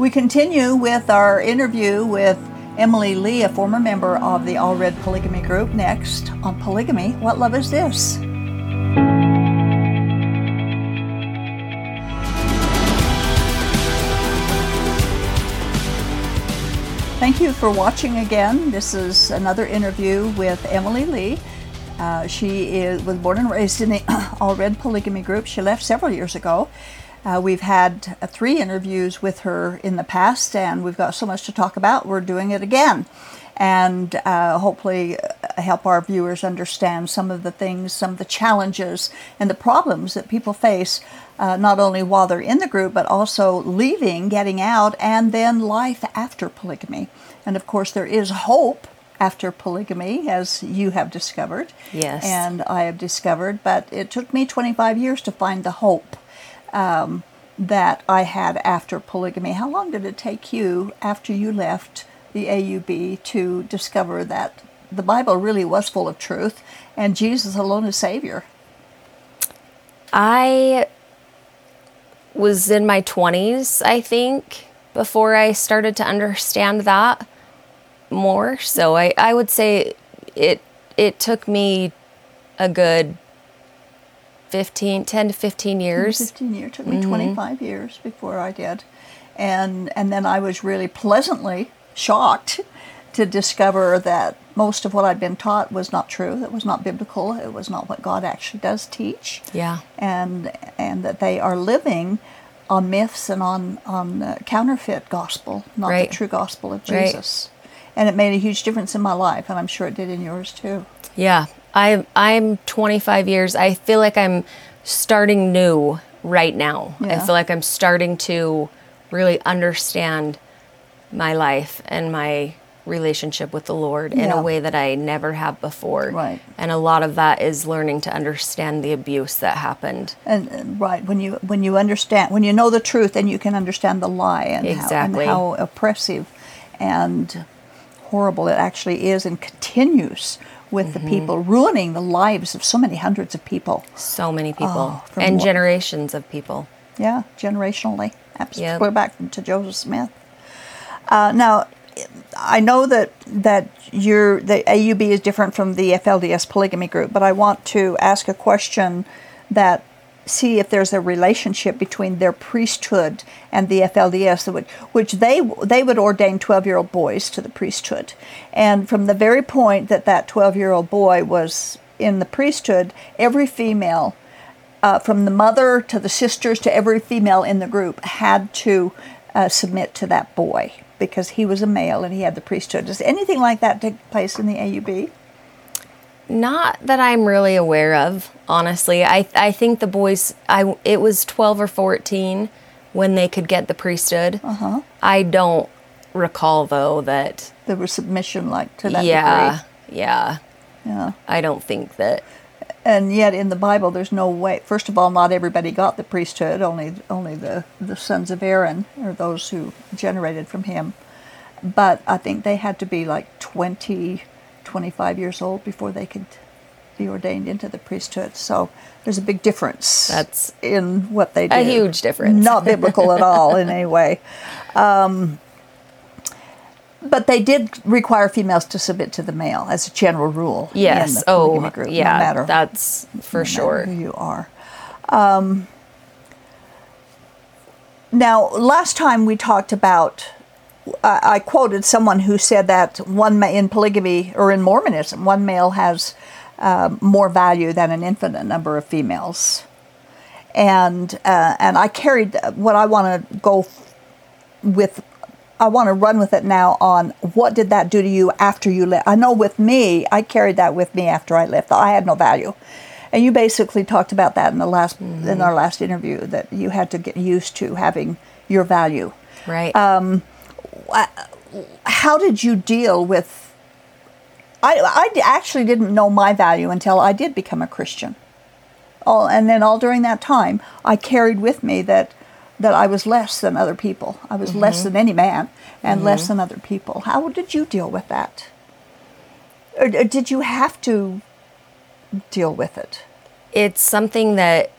We continue with our interview with Emily Lee, a former member of the Allred Polygamy Group, next on Polygamy What Love Is This? Thank you for watching again. This is another interview with Emily Lee. Uh, she is, was born and raised in the Allred Polygamy Group. She left several years ago. Uh, we've had uh, three interviews with her in the past, and we've got so much to talk about. We're doing it again, and uh, hopefully uh, help our viewers understand some of the things, some of the challenges, and the problems that people face. Uh, not only while they're in the group, but also leaving, getting out, and then life after polygamy. And of course, there is hope after polygamy, as you have discovered. Yes. And I have discovered, but it took me 25 years to find the hope um, that I had after polygamy. How long did it take you after you left the AUB to discover that the Bible really was full of truth and Jesus alone is Savior? I was in my 20s, I think, before I started to understand that more. So I, I would say it it took me a good 15, 10 to 15 years. 15 years. It took me mm-hmm. 25 years before I did. And, and then I was really pleasantly shocked to discover that most of what I'd been taught was not true. That was not biblical. It was not what God actually does teach. Yeah. And and that they are living on myths and on on counterfeit gospel, not right. the true gospel of Jesus. Right. And it made a huge difference in my life, and I'm sure it did in yours too. Yeah, I I'm 25 years. I feel like I'm starting new right now. Yeah. I feel like I'm starting to really understand my life and my relationship with the Lord yeah. in a way that I never have before. Right. And a lot of that is learning to understand the abuse that happened. And, and right when you when you understand when you know the truth, then you can understand the lie and, exactly. how, and how oppressive and horrible it actually is and continues with mm-hmm. the people, ruining the lives of so many hundreds of people. So many people. Oh, and what? generations of people. Yeah, generationally. Absolutely. Yep. We're back to Joseph Smith. Uh, now, I know that that your the AUB is different from the FLDS polygamy group, but I want to ask a question that see if there's a relationship between their priesthood and the FLDS, which they they would ordain 12-year-old boys to the priesthood, and from the very point that that 12-year-old boy was in the priesthood, every female, uh, from the mother to the sisters to every female in the group, had to uh, submit to that boy because he was a male and he had the priesthood. Does anything like that take place in the AUB? Not that I'm really aware of, honestly. I I think the boys I it was 12 or 14 when they could get the priesthood. Uh-huh. I don't recall though that there was submission like to that yeah, degree. Yeah. Yeah. I don't think that and yet in the Bible there's no way first of all not everybody got the priesthood, only only the, the sons of Aaron or those who generated from him. But I think they had to be like 20 25 years old before they could be ordained into the priesthood. So there's a big difference. That's in what they do. A huge difference. Not biblical at all in any way. Um, but they did require females to submit to the male as a general rule. Yes. oh, group, yeah. No matter, that's for no sure. who you are. Um, now, last time we talked about I, quoted someone who said that one in polygamy or in Mormonism, one male has uh, more value than an infinite number of females. And uh, and I carried what I want to go with. I want to run with it now on what did that do to you after you left. I know with me, I carried that with me after I left. I had no value, and you basically talked about that in the last mm-hmm. in our last interview that you had to get used to having your value. Right. Um, how did you deal with? I, I actually didn't know my value until I did become a Christian. All, and then all during that time, I carried with me that that I was less than other people. I was mm-hmm. less than any man and mm-hmm. less than other people. How did you deal with that? Or, or did you have to deal with it? It's something that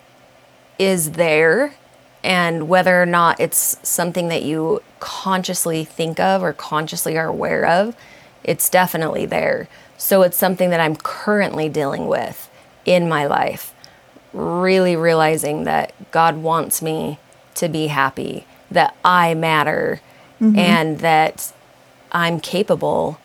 is there And whether or not it's something that you consciously think of or consciously are aware of, it's definitely there. So it's something that I'm currently dealing with in my life. Really realizing that God wants me to be happy, that I matter, mm-hmm. and that I'm capable,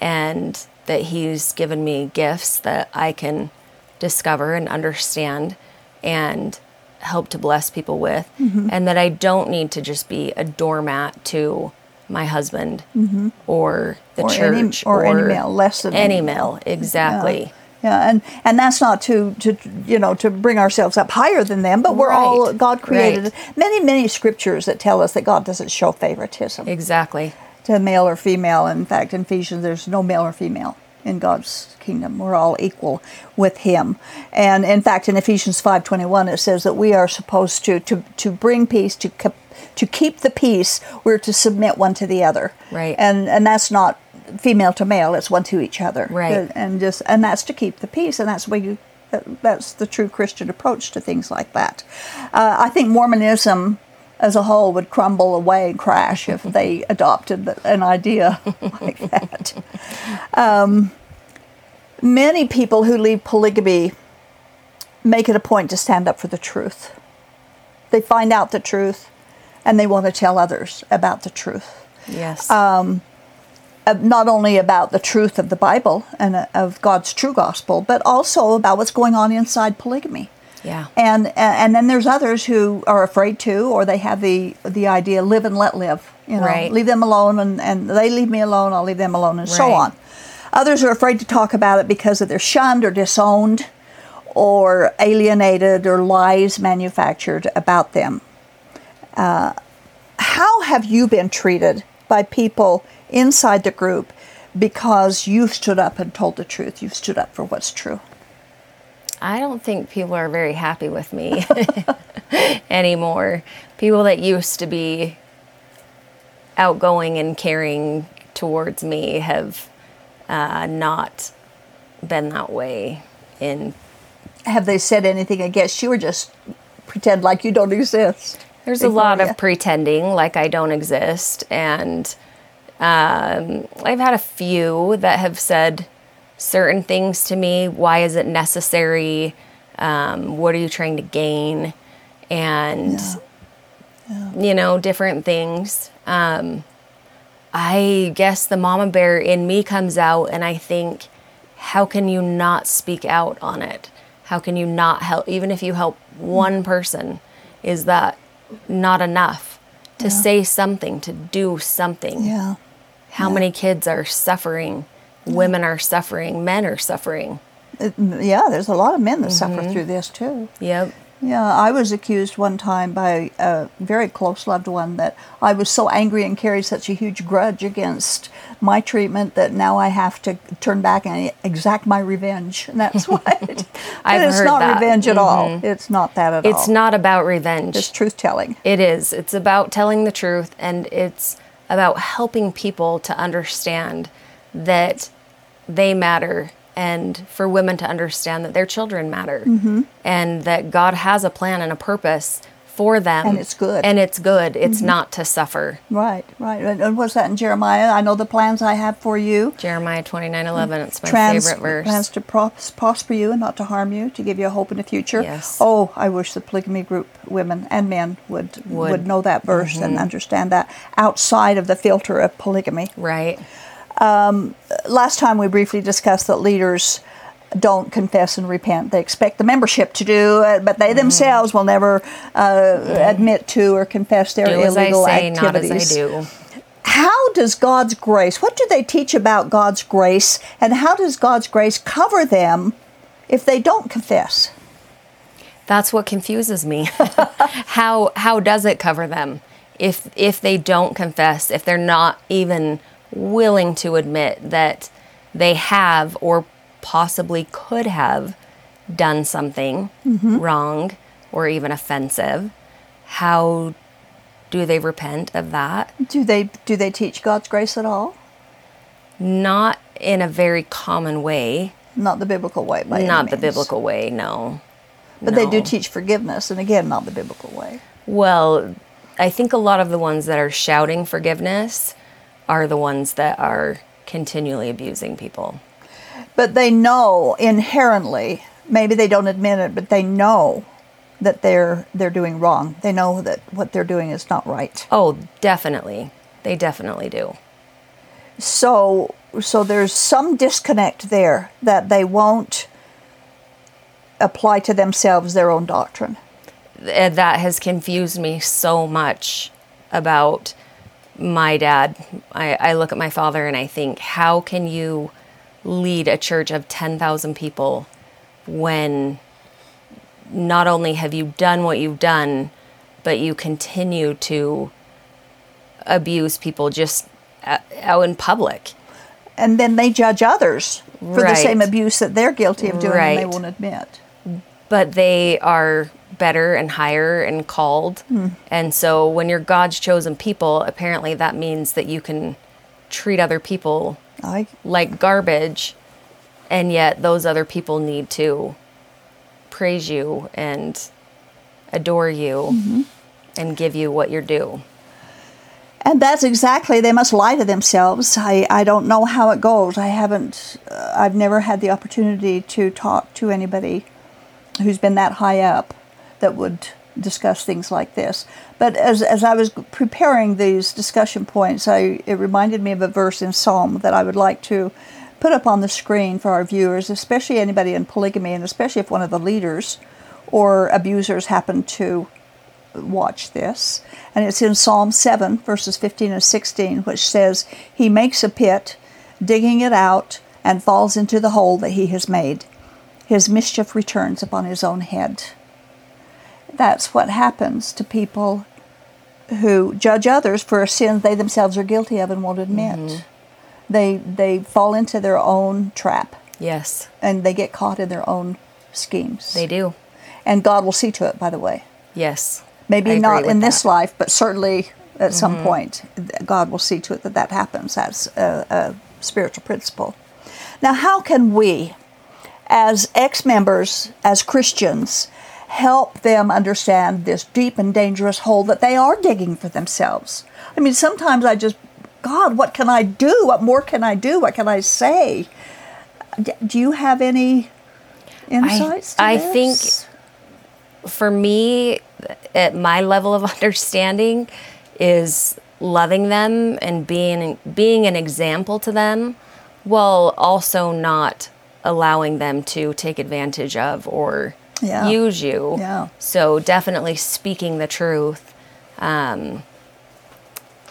and that He's given me gifts that I can discover and understand and help to bless people with, mm-hmm. and that I don't need to just be a doormat to my husband mm-hmm. or the Or any- church or any male, less than any male. Exactly. Yeah, and and that's not to to you know to bring ourselves up higher than them, but we're all God created right. many many scriptures that tell us that God doesn't show favoritism Exactly. to male or female. In fact, in Ephesians, there's no male or female in God's kingdom. We're all equal with Him. And in fact, in Ephesians 5:21, it says that we are supposed to to to bring peace to keep to keep the peace. We're to submit one to the other. Right. And and that's not female to male. It's one to each other. Right. And just and that's to keep the peace. And that's where you. that- That's the true Christian approach to things like that. Uh, I think Mormonism as a whole would crumble away and crash if they adopted the- an idea like that. Um, many people who leave polygamy make it a point to stand up for the truth. They find out the truth and they want to tell others about the truth. Yes. Uh, not only about the truth of the Bible and uh, of God's true gospel, but also about what's going on inside polygamy. Yeah. And and then there's others who are afraid to, or they have the the idea live and let live. You know, Right. leave them alone, and, and they leave me alone, I'll leave them alone, and so on. Others are afraid to talk about it because of they're shunned or disowned, or alienated, or lies manufactured about them. Uh, how have you been treated by people inside the group because you've stood up and told the truth? You've stood up for what's true. I don't think people are very happy with me anymore. People that used to be outgoing and caring towards me have uh, not been that way in have they said anything against you or just pretend like you don't exist? There's a lot of pretending like I don't exist, and um, I've had a few that have said certain things to me. Why is it necessary? Um, what are you trying to gain? And you know, different things. Um, I guess the mama bear in me comes out, and I think, how can you not speak out on it? How can you not help? Even if you help one person, is that not enough to say something, to do something? Yeah. How many kids are suffering? Women are suffering, men are suffering. Yeah, there's a lot of men that Mm-hmm. suffer through this too. Yep. Yeah, I was accused one time by a very close loved one that I was so angry and carried such a huge grudge against my treatment that now I have to turn back and exact my revenge. And that's why it, I've it's heard not that. Mm-hmm. revenge at all. It's not that at all. It's not about revenge. It's truth telling. It is. It's about telling the truth and it's about helping people to understand that they matter and for women to understand that their children matter Mm-hmm. and that God has a plan and a purpose for them. And it's good. Mm-hmm. And it's good. It's not to suffer. Right, right. And and what's that in Jeremiah? I know the plans I have for you. Jeremiah 29 11. It's my Trans- favorite verse. Plans to pros- prosper you and not to harm you, to give you a hope in the future. Yes. Oh, I wish the polygamy group, women and men, would would, Would. Mm-hmm. know that verse and understand that outside of the filter of polygamy. right. Last time we briefly discussed that leaders don't confess and repent. They expect the membership to do it, but Mm-hmm. they themselves will never uh, admit to or confess their Do as I illegal say, not as activities. Do. How does God's grace, what do they teach about God's grace, and how does God's grace cover them if they don't confess? That's what confuses me. how how does it cover them if if they don't confess, if they're not even willing to admit that they have or possibly could have done something mm-hmm. wrong or even offensive? How do they repent of that? Do they do they teach God's grace at all? Not in a very common way, Not the biblical way, not the biblical way, no. But they do teach forgiveness, and again, not the biblical way. Well, I think a lot of the ones that are shouting forgiveness are the ones that are continually abusing people. But they know inherently, maybe they don't admit it, but they know that they're they're doing wrong. They know that what they're doing is not right. Oh, definitely. They definitely do. So so there's some disconnect there that they won't apply to themselves their own doctrine. That has confused me so much about my dad. I, I look at my father and I think, how can you lead a church of 10,000 people when not only have you done what you've done, but you continue to abuse people just out in public? And then they judge others for the same abuse that they're guilty of doing and they won't admit. But they are better and higher and called. And so when you're God's chosen people, apparently that means that you can treat other people I like garbage, and yet those other people need to praise you and adore you and give you what you're due. And that's exactly, they must lie to themselves. I, I don't know how it goes. I haven't, uh, I've never had the opportunity to talk to anybody who's been that high up that would discuss things like this. But as, as I was preparing these discussion points, I, it reminded me of a verse in Psalm that I would like to put up on the screen for our viewers, especially anybody in polygamy, and especially if one of the leaders or abusers happen to watch this. And it's in Psalm 7, verses 15 and 16, which says, He makes a pit, digging it out, and falls into the hole that he has made. His mischief returns upon his own head. That's what happens to people who judge others for a sin they themselves are guilty of and won't admit. Mm-hmm. They, they fall into their own trap Yes, and they get caught in their own schemes. they do. and God will see to it, by the way. Yes. Maybe not in this life, but certainly at some mm-hmm. point, God will see to it that that happens. That's a, a spiritual principle. Now, how can we, as ex members, as Christians, help them understand this deep and dangerous hole that they are digging for themselves? I mean, sometimes I just, God, what can I do? What more can I do? What can I say? D- Do you have any insights? to I this? think for me, at my level of understanding, is loving them and being being an example to them, while also not allowing them to take advantage of or Yeah. use you. Yeah. So definitely speaking the truth, um,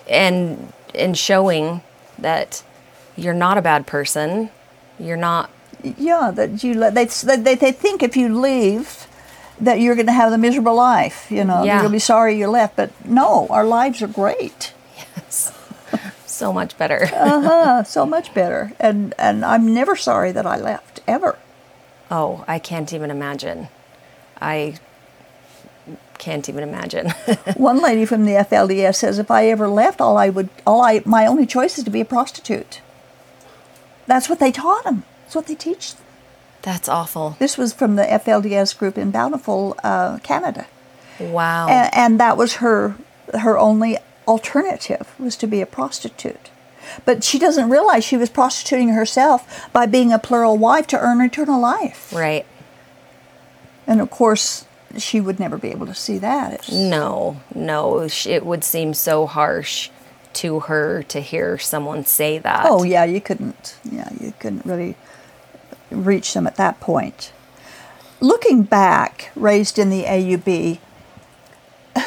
and and showing that you're not a bad person. You're not Yeah, that you let they they they think if you leave that you're going to have a miserable life. You know, Yeah. you're going to be sorry you left. But no, our lives are great. So much better. Uh, huh. so much better. And and I'm never sorry that I left ever. Oh, I can't even imagine. I can't even imagine. One lady from the FLDS says if I ever left, all I would all I my only choice is to be a prostitute. That's what they taught them. That's what they teach. That's awful. This was from the FLDS group in Bountiful, uh, Canada. Wow. and, and that was her her only alternative was to be a prostitute but she doesn't realize she was prostituting herself by being a plural wife to earn eternal life right. and of course she would never be able to see that It's- No, no. It would seem so harsh to her to hear someone say that. oh yeah you couldn't yeah you couldn't really reach them at that point looking back raised in the aub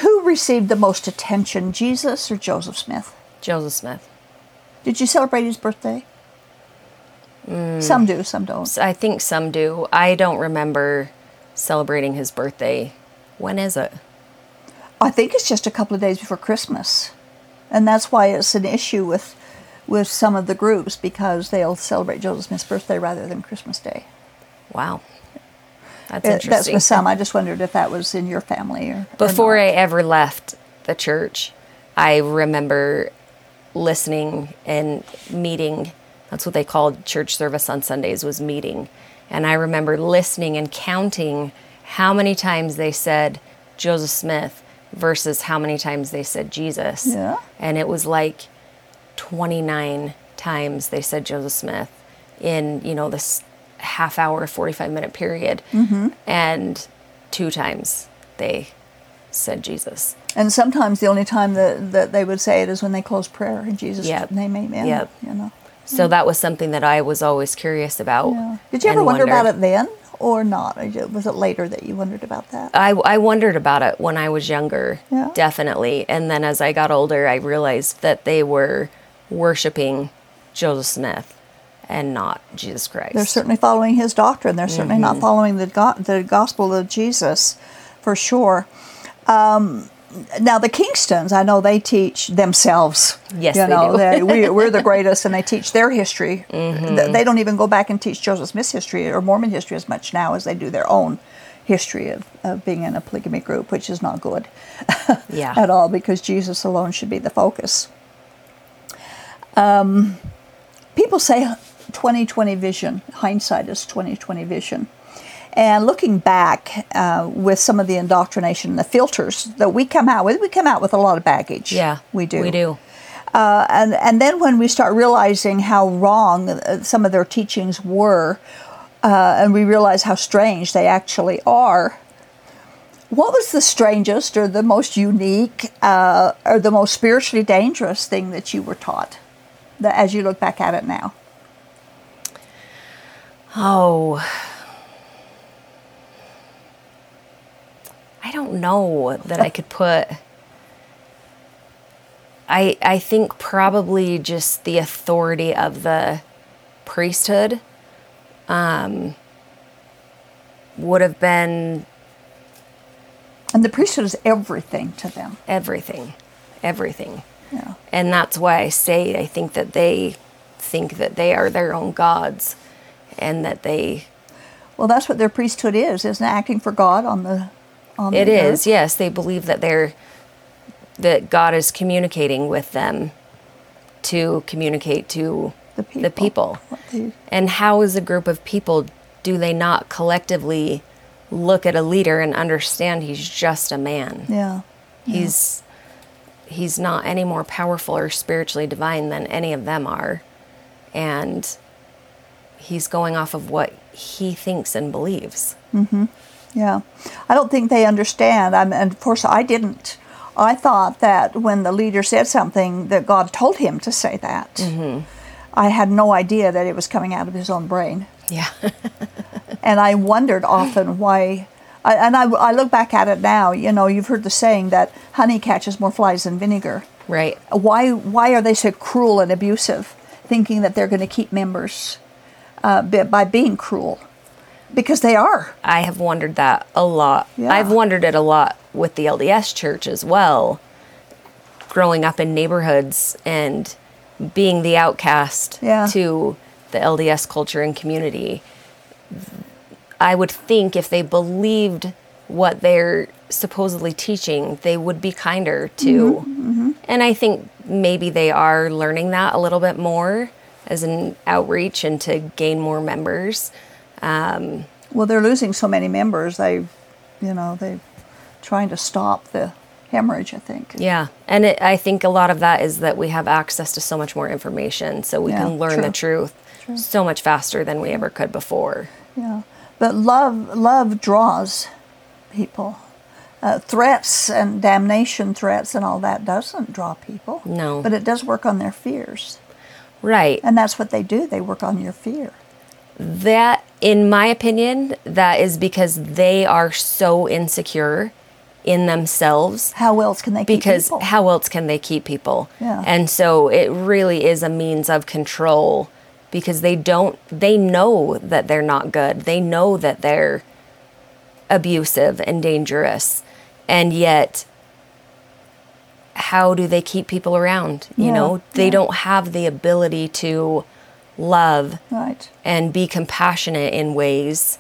who received the most attention jesus or joseph smith Joseph Smith. Did you celebrate his birthday? Mm. Some do, some don't. I think some do. I don't remember celebrating his birthday. When is it? I think it's just a couple of days before Christmas, and that's why it's an issue with with some of the groups because they'll celebrate Joseph Smith's birthday rather than Christmas Day. Wow. That's Uh, That's with some. I just wondered if that was in your family or or Before not. I ever left the church, I remember listening and meeting. That's what they called church service on Sundays was meeting. And I remember listening and counting how many times they said Joseph Smith versus how many times they said Jesus. Yeah. And it was like 29 times they said Joseph Smith in, you know, this half hour, 45 minute period. Mm-hmm. And two times they said Jesus. And sometimes the only time that, that they would say it is when they close prayer in Jesus' Yep. name, amen. Yep. You know. So that was something that I was always curious about. Yeah. Did you ever wonder about it then or not? Or Was it later that you wondered about that? I, I wondered about it when I was younger, Yeah. definitely. And then as I got older, I realized that they were worshiping Joseph Smith and not Jesus Christ. They're certainly following his doctrine. They're certainly Mm-hmm. not following the go- the gospel of Jesus, for sure. Um, now the Kingstons, I know they teach themselves. Yes, you they do. they, we, we're the greatest, and they teach their history. Mm-hmm. They don't even go back and teach Joseph Smith's history or Mormon history as much now as they do their own history of, of being in a polygamy group, which is not good yeah. at all because Jesus alone should be the focus. Um, people say 2020 vision, hindsight is 2020 vision. And looking back uh, with some of the indoctrination, and the filters that we come out with, we come out with a lot of baggage. Yeah. we do. We do. Uh, and and then when we start realizing how wrong uh, some of their teachings were, uh, and we realize how strange they actually are. What was the strangest, or the most unique, uh, or the most spiritually dangerous thing that you were taught, that as you look back at it now? Oh. I don't know that I could put. I I think probably just the authority of the priesthood um, would have been And the priesthood is everything to them. everything, everything. Yeah. And that's why I say I think that they think that they are their own gods and that they Well, that's what their priesthood is, isn't it? Acting for God on the on It the is, earth. yes. They believe that they're that God is communicating with them to communicate to The people. The people. And how is a group of people do they not collectively look at a leader and understand he's just a man? Yeah. He's he's not any more powerful or spiritually divine than any of them are. And he's going off of what he thinks and believes. Mm-hmm. Yeah, I don't think they understand. I'm, and of course, I didn't. I thought that when the leader said something, that God told him to say that. Mm-hmm. I had no idea that it was coming out of his own brain, Yeah. and I wondered often why. I, and I, I look back at it now. You know, you've heard the saying that honey catches more flies than vinegar. right. Why? Why are they so cruel and abusive, thinking that they're going to keep members uh, by by being cruel? Because they are. I have wondered that a lot. Yeah. I've wondered it a lot with the LDS church as well. Growing up in neighborhoods and being the outcast Yeah. to the LDS culture and community. I would think if they believed what they're supposedly teaching, they would be kinder to. And I think maybe they are learning that a little bit more as an outreach and to gain more members. Well, they're losing so many members. They, you know, they're trying to stop the hemorrhage. I think. Yeah, and it, I think a lot of that is that we have access to so much more information, so we Yeah, can learn true. the truth so much faster than we ever could before. Yeah, but love, love draws people. Uh, threats and damnation threats and all that doesn't draw people. No. But it does work on their fears, Right. and that's what they do. They work on your fear. That, in my opinion, that is because they are so insecure in themselves. How else can they keep people? Because how else can they keep people? Yeah. And so it really is a means of control because they don't, they know that they're not good. They know that they're abusive and dangerous. And yet, how do they keep people around? You Yeah, know, they yeah. don't have the ability to love right. and be compassionate in ways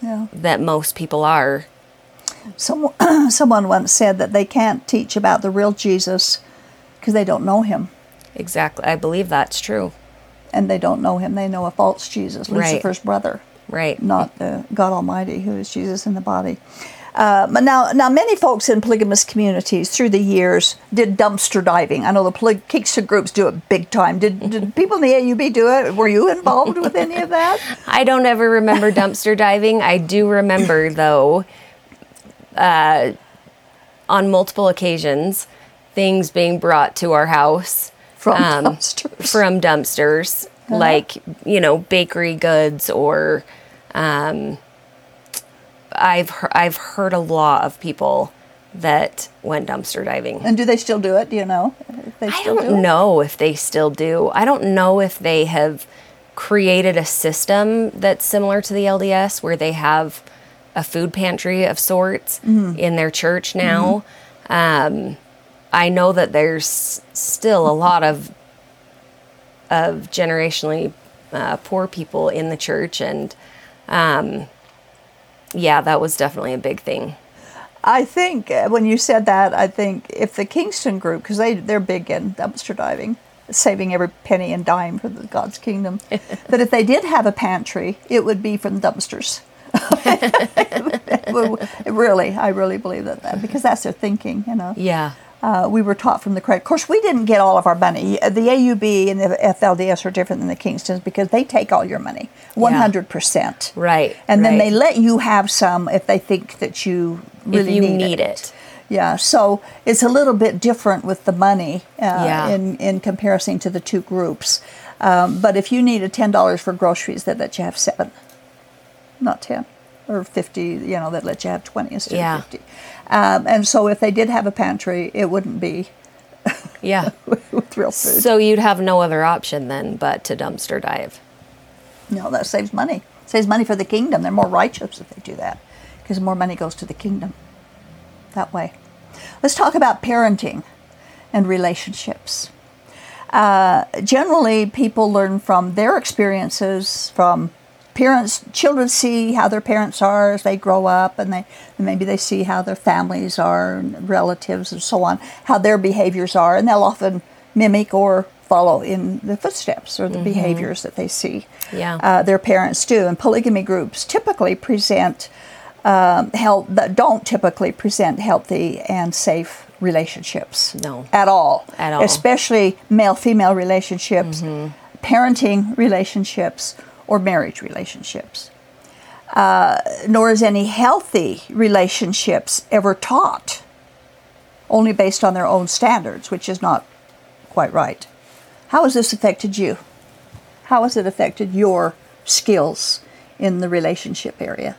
Yeah. that most people are. Someone, someone once said that they can't teach about the real Jesus because they don't know him. Exactly. I believe that's true. And they don't know him. They know a false Jesus, Right. Lucifer's brother. Right. not the God Almighty, who is Jesus in the body. Uh, but now, now many folks in polygamous communities through the years did dumpster diving. I know the poly- groups do it big time. Did, did people in the AUB do it? Were you involved with any of that? I don't ever remember dumpster diving. I do remember, though, uh, on multiple occasions, things being brought to our house From um, dumpsters. from dumpsters, like you know, bakery goods or. Um, I've he- I've heard a lot of people that went dumpster diving. And do they still do it? Do you know? They I still do don't it? know if they still do. I don't know if they have created a system that's similar to the LDS where they have a food pantry of sorts Mm-hmm. in their church now. Um, I know that there's still a lot of of generationally uh, poor people in the church, and um, yeah, that was definitely a big thing. I think uh, when you said that, I think if the Kingston group, because they they're big in dumpster diving, saving every penny and dime for the God's kingdom, that if they did have a pantry, it would be from the dumpsters. really, I really believe that, that because that's their thinking, you know. Yeah. Uh, we were taught from the credit. Of course, we didn't get all of our money. The AUB and the FLDS are different than the Kingstons because they take all your money, one hundred percent. Right, And then they let you have some if they think that you really if you need, need it. Yeah, so it's a little bit different with the money uh, Yeah. in in comparison to the two groups. Um, but if you needed ten dollars for groceries, they let you have seven, not ten, or fifty. You know, that let you have twenty instead Yeah. of fifty. Um, and so if they did have a pantry, it wouldn't be Yeah. with real food. So you'd have no other option then but to dumpster dive. no, that saves money. Saves money for the kingdom. They're more righteous if they do that, because more money goes to the kingdom that way. Let's talk about parenting and relationships. Uh, generally, people learn from their experiences, from parents. Children see how their parents are as they grow up, and they maybe they see how their families are, and relatives, and so on, how their behaviors are, and they'll often mimic or follow in the footsteps or the behaviors that they see Yeah. uh, their parents do. And polygamy groups typically present um, health that don't typically present healthy and safe relationships. No. at all. At all. Especially male-female relationships, parenting relationships, or marriage relationships. Uh, nor is any healthy relationships ever taught, only based on their own standards, which is not quite right. How has this affected you? How has it affected your skills in the relationship area?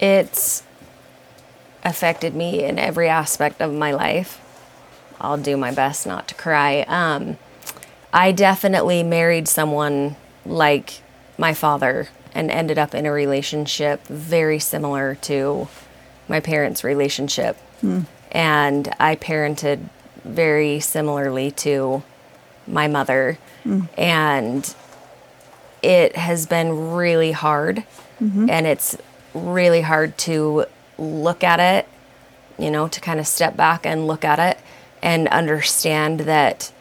It's affected me in every aspect of my life. I'll do my best not to cry. Um, I definitely married someone like my father and ended up in a relationship very similar to my parents' relationship. And I parented very similarly to my mother. And it has been really hard. And it's really hard to look at it, you know, to kind of step back and look at it and understand that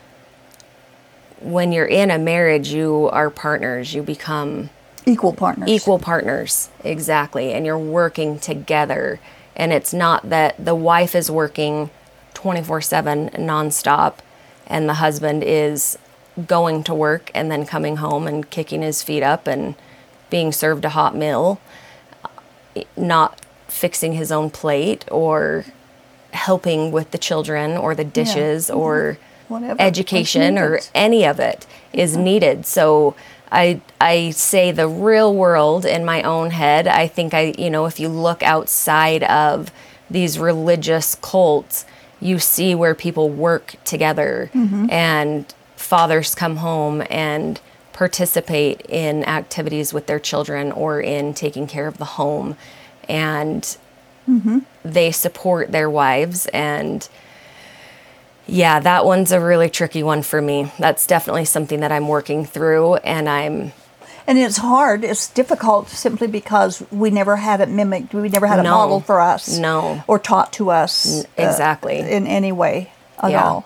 when you're in a marriage, you are partners. You become Equal partners. equal partners, exactly. And you're working together. And it's not that the wife is working 24 7 nonstop and the husband is going to work and then coming home and kicking his feet up and being served a hot meal, not fixing his own plate or helping with the children or the dishes or mm-hmm. Whatever. education or any of it is needed. So I I say the real world in my own head. I think I you know if you look outside of these religious cults, you see where people work together mm-hmm. and fathers come home and participate in activities with their children or in taking care of the home and mm-hmm. they support their wives and yeah, that one's a really tricky one for me. That's definitely something that I'm working through and I'm And it's hard, it's difficult simply because we never had it mimicked, we never had No. modeled for us. No. Or taught to us. N- exactly. in any way at Yeah. all.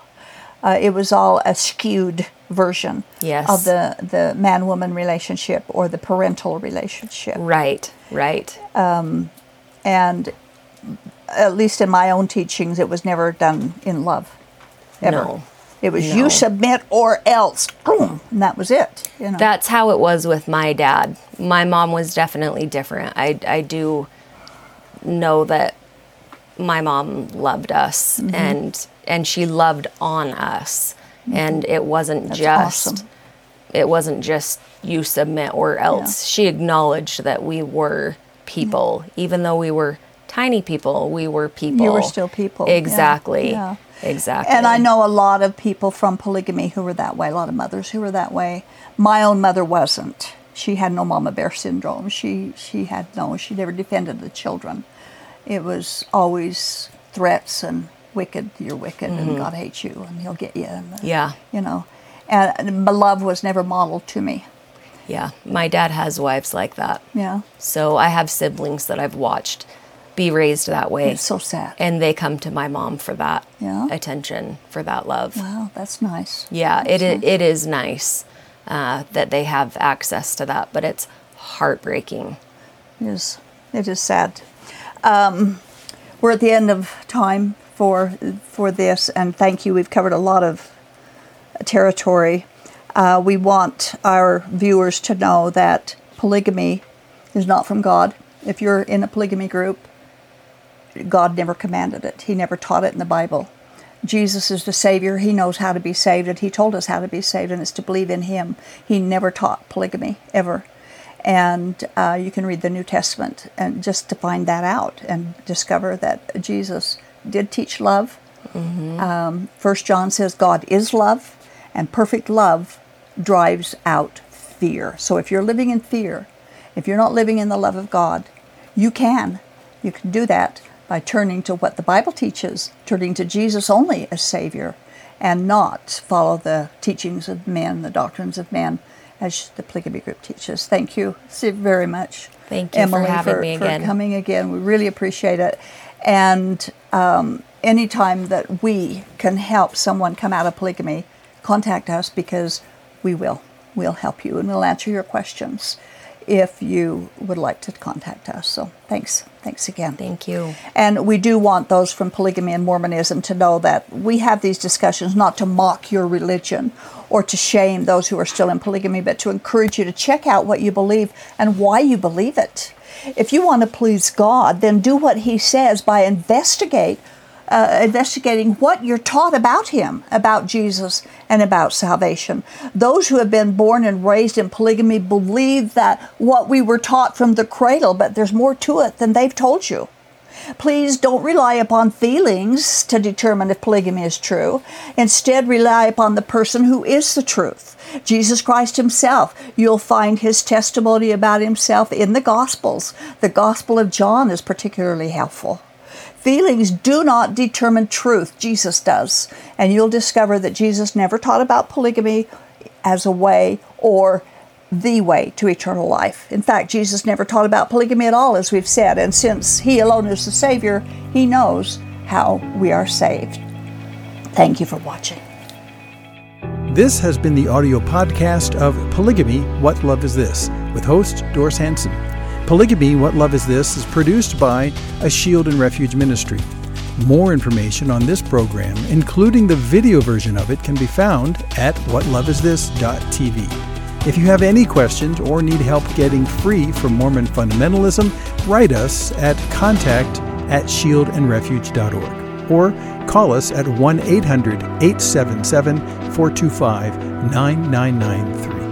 Uh, it was all a skewed version Yes. of the, the man woman relationship or the parental relationship. right, right. and at least in my own teachings, it was never done in love. Ever. No. It was No. you submit or else, boom, and that was it. You know. That's how it was with my dad. My mom was definitely different. I, I do know that my mom loved us Mm-hmm. and and she loved on us. And it wasn't Mm-hmm. That's just awesome. it wasn't just you submit or else. She acknowledged that we were people, even though we were tiny people, we were people. You were still people, yeah, Exactly. yeah. Exactly. And I know a lot of people from polygamy who were that way, a lot of mothers who were that way. My own mother wasn't. She had no mama bear syndrome. She she had no, she never defended the children. It was always threats and wicked, you're wicked and God hates you and he'll get you and Mm-hmm. Yeah. you know. And my love was never modeled to me. Yeah. My dad has wives like that. Yeah. So I have siblings that I've watched be raised that way. It's so sad. and they come to my mom for that Yeah. attention, for that love. Wow, that's nice. Yeah, it is, it is nice uh, that they have access to that, but it's heartbreaking. It is it is sad. Um, we're at the end of time for for this, and thank you. We've covered a lot of territory. Uh, we want our viewers to know that polygamy is not from God. If you're in a polygamy group, God never commanded it. He never taught it in the Bible. Jesus is the Savior. He knows how to be saved, and He told us how to be saved, and it's to believe in Him. He never taught polygamy, ever. And uh, you can read the New Testament and just to find that out and discover that Jesus did teach love. Um, First John says God is love, and perfect love drives out fear. So if you're living in fear, if you're not living in the love of God, you can. You can do that by turning to what the Bible teaches, turning to Jesus only as Savior, and not follow the teachings of men, the doctrines of men, as the polygamy group teaches. Thank you very much. Thank you for Emily, having me for again. coming again. We really appreciate it. And um, anytime that we can help someone come out of polygamy, contact us because we will. We'll help you and we'll answer your questions if you would like to contact us. So thanks. Thanks again. Thank you. And we do want those from polygamy and Mormonism to know that we have these discussions not to mock your religion or to shame those who are still in polygamy, but to encourage you to check out what you believe and why you believe it. If you want to please God, then do what He says by investigate, uh, investigating what you're taught about Him, about Jesus, and about salvation. Those who have been born and raised in polygamy believe that what we were taught from the cradle, but there's more to it than they've told you. Please don't rely upon feelings to determine if polygamy is true. Instead, rely upon the person who is the truth. Jesus Christ Himself. You'll find His testimony about Himself in the Gospels. The Gospel of John is particularly helpful. Feelings do not determine truth, Jesus does. And you'll discover that Jesus never taught about polygamy as a way or the way to eternal life. In fact, Jesus never taught about polygamy at all, as we've said. And since He alone is the Savior, He knows how we are saved. Thank you for watching. This has been the audio podcast of Polygamy What Love Is This with host Doris Hanson. Polygamy What Love Is This is produced by A Shield and Refuge Ministry. More information on this program, including the video version of it, can be found at whatloveisthis.tv. If you have any questions or need help getting free from Mormon fundamentalism, write us at contact at shieldandrefuge.org or call us at 1 800 877 425 9993.